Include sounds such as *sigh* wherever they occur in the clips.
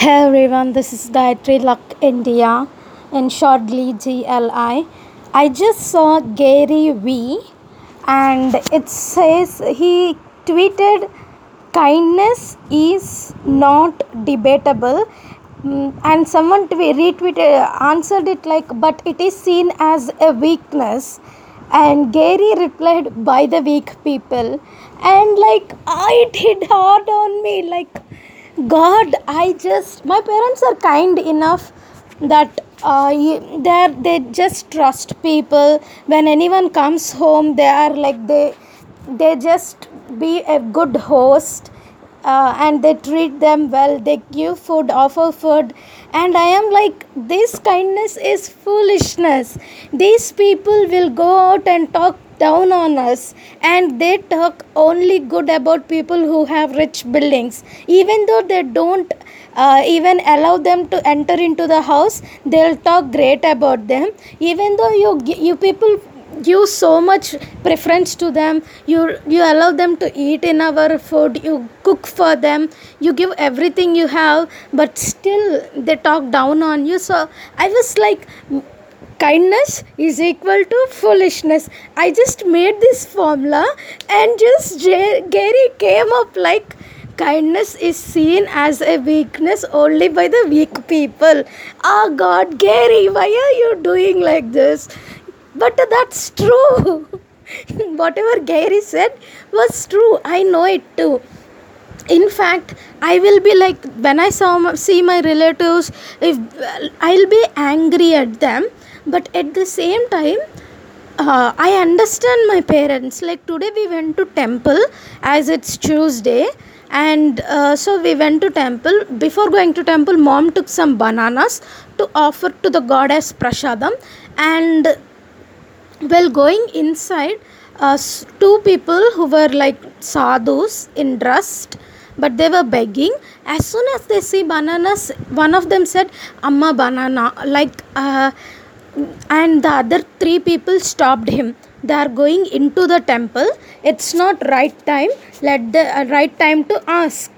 Hey everyone, this is Gayatri Luck India, in shortly GLI. I. Just saw Gary V and it says he tweeted kindness is not debatable. Mm, and someone twe- retweeted answered it like but it is seen as a weakness. And gary replied by the weak people. And like it hit hard on me like god i just my parents are kind enough that uh, they they just trust people. When anyone comes home they are like they they just be a good host uh, and they treat them well. They give food offer food. And i am like this kindness is foolishness. These people will go out and talk down on us and they talk only good about people who have rich buildings. Even though they don't uh, even allow them to enter into the house they'll talk great about them. Even though you you people give so much preference to them you you allow them to eat in our food you cook for them you give everything you have but still they talk down on you. So i was like kindness is equal to foolishness i just made this formula and just J- gary came up like kindness is seen as a weakness only by the weak people oh god gary why are you doing like this but that's true. *laughs* Whatever Gary said was true. I know it too. In fact, I will be like when I saw see my relatives, if I'll be angry at them, but at the same time, uh, I understand my parents. Like today, we went to temple as it's Tuesday, and uh, so we went to temple. Before going to temple, mom took some bananas to offer to the goddess prasadam, and while going inside uh, two people who were like sadhus in rust but they were begging as soon as they see bananas one of them said amma banana like uh, and the other three people stopped him they are going into the temple it's not right time let the uh, right time to ask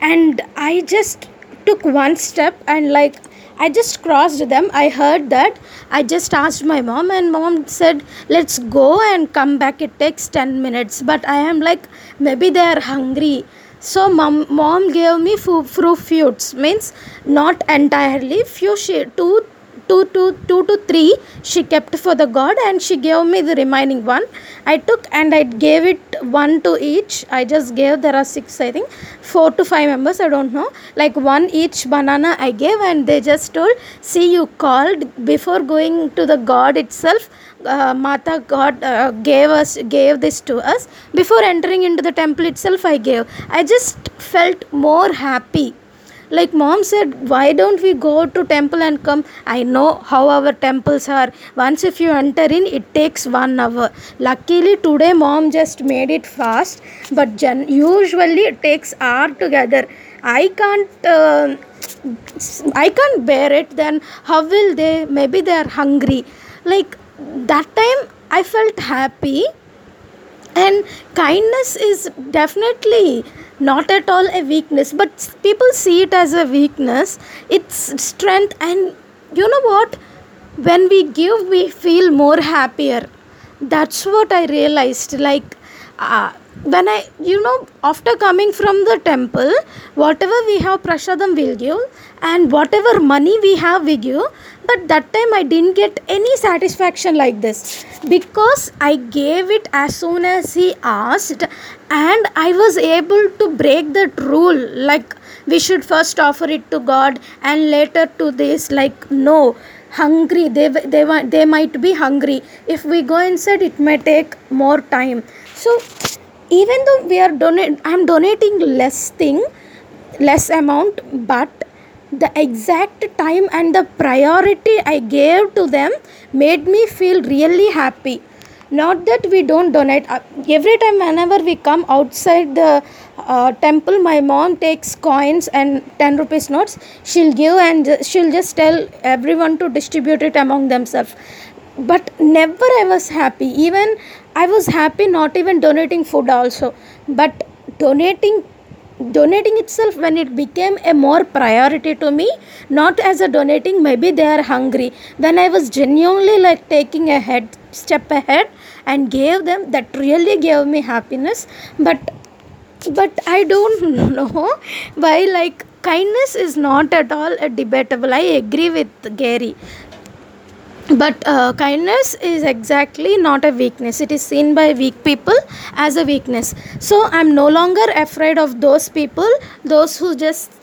and i just took one step and like I just crossed them. I heard that. I just asked my mom, and mom said, Let's go and come back. It takes 10 minutes. But I am like, maybe they are hungry. So, mom, mom gave me fruit fruits, means not entirely, few, she, two two, two, two to three she kept for the god and she gave me the remaining one. I took and i gave it one to each. I just gave there are six i think. Four to five members i don't know. Like one each banana i gave and they just told see you called before going to the god itself. Uh, mata god uh, gave us gave this to us. Before entering into the temple itself i gave. I just felt more happy like mom said why don't we go to temple and come? I know how our temples are. Once if you enter in it takes one hour. Luckily today mom just made it fast but gen- usually it takes hour together. I can't uh, i can't bear it. Then how will they? Maybe they are hungry. Like that time i felt happy and kindness is definitely not at all a weakness but people see it as a weakness. It's strength and you know what? When we give we feel more happier. That's what i realized. Like uh, when I, you know, after coming from the temple, whatever we have prasadam will give, and whatever money we have we give. But that time I didn't get any satisfaction like this because I gave it as soon as he asked, and I was able to break that rule. Like we should first offer it to God and later to this. Like no, hungry they they they might be hungry if we go inside it may take more time so even though we are donate i'm donating less thing less amount but the exact time and the priority i gave to them made me feel really happy. Not that we don't donate. Uh, every time whenever we come outside the uh, temple my mom takes coins and 10 rupees notes. She'll give and she'll just tell everyone to distribute it among themselves. But never i was happy. Even i was happy not even donating food also. But donating donating itself when it became a more priority to me not as a donating maybe they are hungry. When i was genuinely like taking a head step ahead and gave them that really gave me happiness. But but i don't *laughs* know why like kindness is not at all a debatable. I agree with gary but uh, kindness is exactly not a weakness. It is seen by weak people as a weakness. So i'm no longer afraid of those people those who just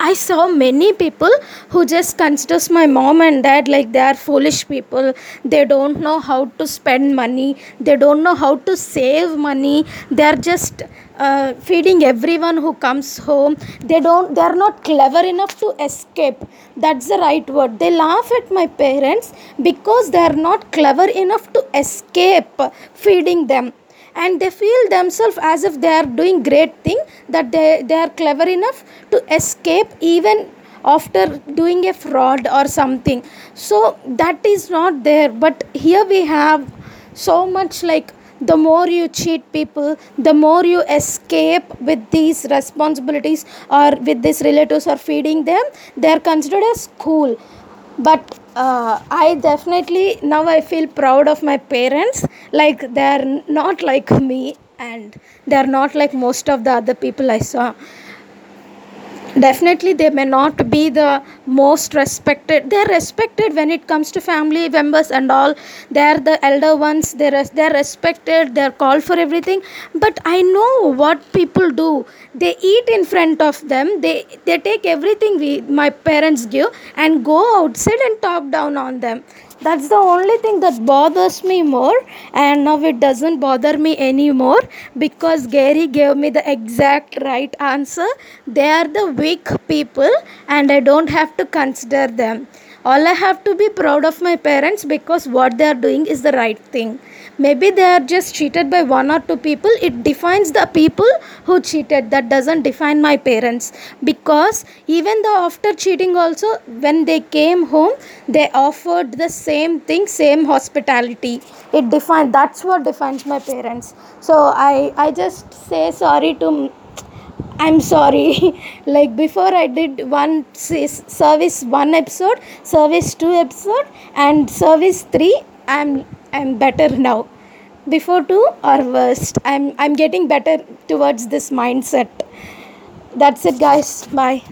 I saw many people who just considers my mom and dad like they are foolish people. They don't know how to spend money. They don't know how to save money. They are just uh, feeding everyone who comes home. They don't. They are not clever enough to escape. That's the right word. They laugh at my parents because they are not clever enough to escape feeding them and they feel themselves as if they are doing great thing that they, they are clever enough to escape even after doing a fraud or something. So that is not there. But here we have so much like the more you cheat people the more you escape with these responsibilities or with these relatives or feeding them they are considered as cool but uh, I definitely now I feel proud of my parents. Like they are not like me, and they are not like most of the other people I saw definitely they may not be the most respected. They're respected when it comes to family members and all. They're the elder ones. They're they're respected. They're called for everything. But i know what people do. They eat in front of them. They they take everything we my parents give and go outside and talk down on them. That's the only thing that bothers me more. And now it doesn't bother me anymore because gary gave me the exact right answer. They are the weak people and i don't have to consider them. All i have to be proud of my parents because what they are doing is the right thing. Maybe they are just cheated by one or two people. It defines the people who cheated. That doesn't define my parents. Because even though after cheating also when they came home they offered the same thing same hospitality. It defines that's what defines my parents. So i i just say sorry to I'm sorry. *laughs* like before, I did one service one episode, service two episode, and service three. I'm i'm better *laughs* now before two or worst i'm i'm getting better towards this mindset that's it guys bye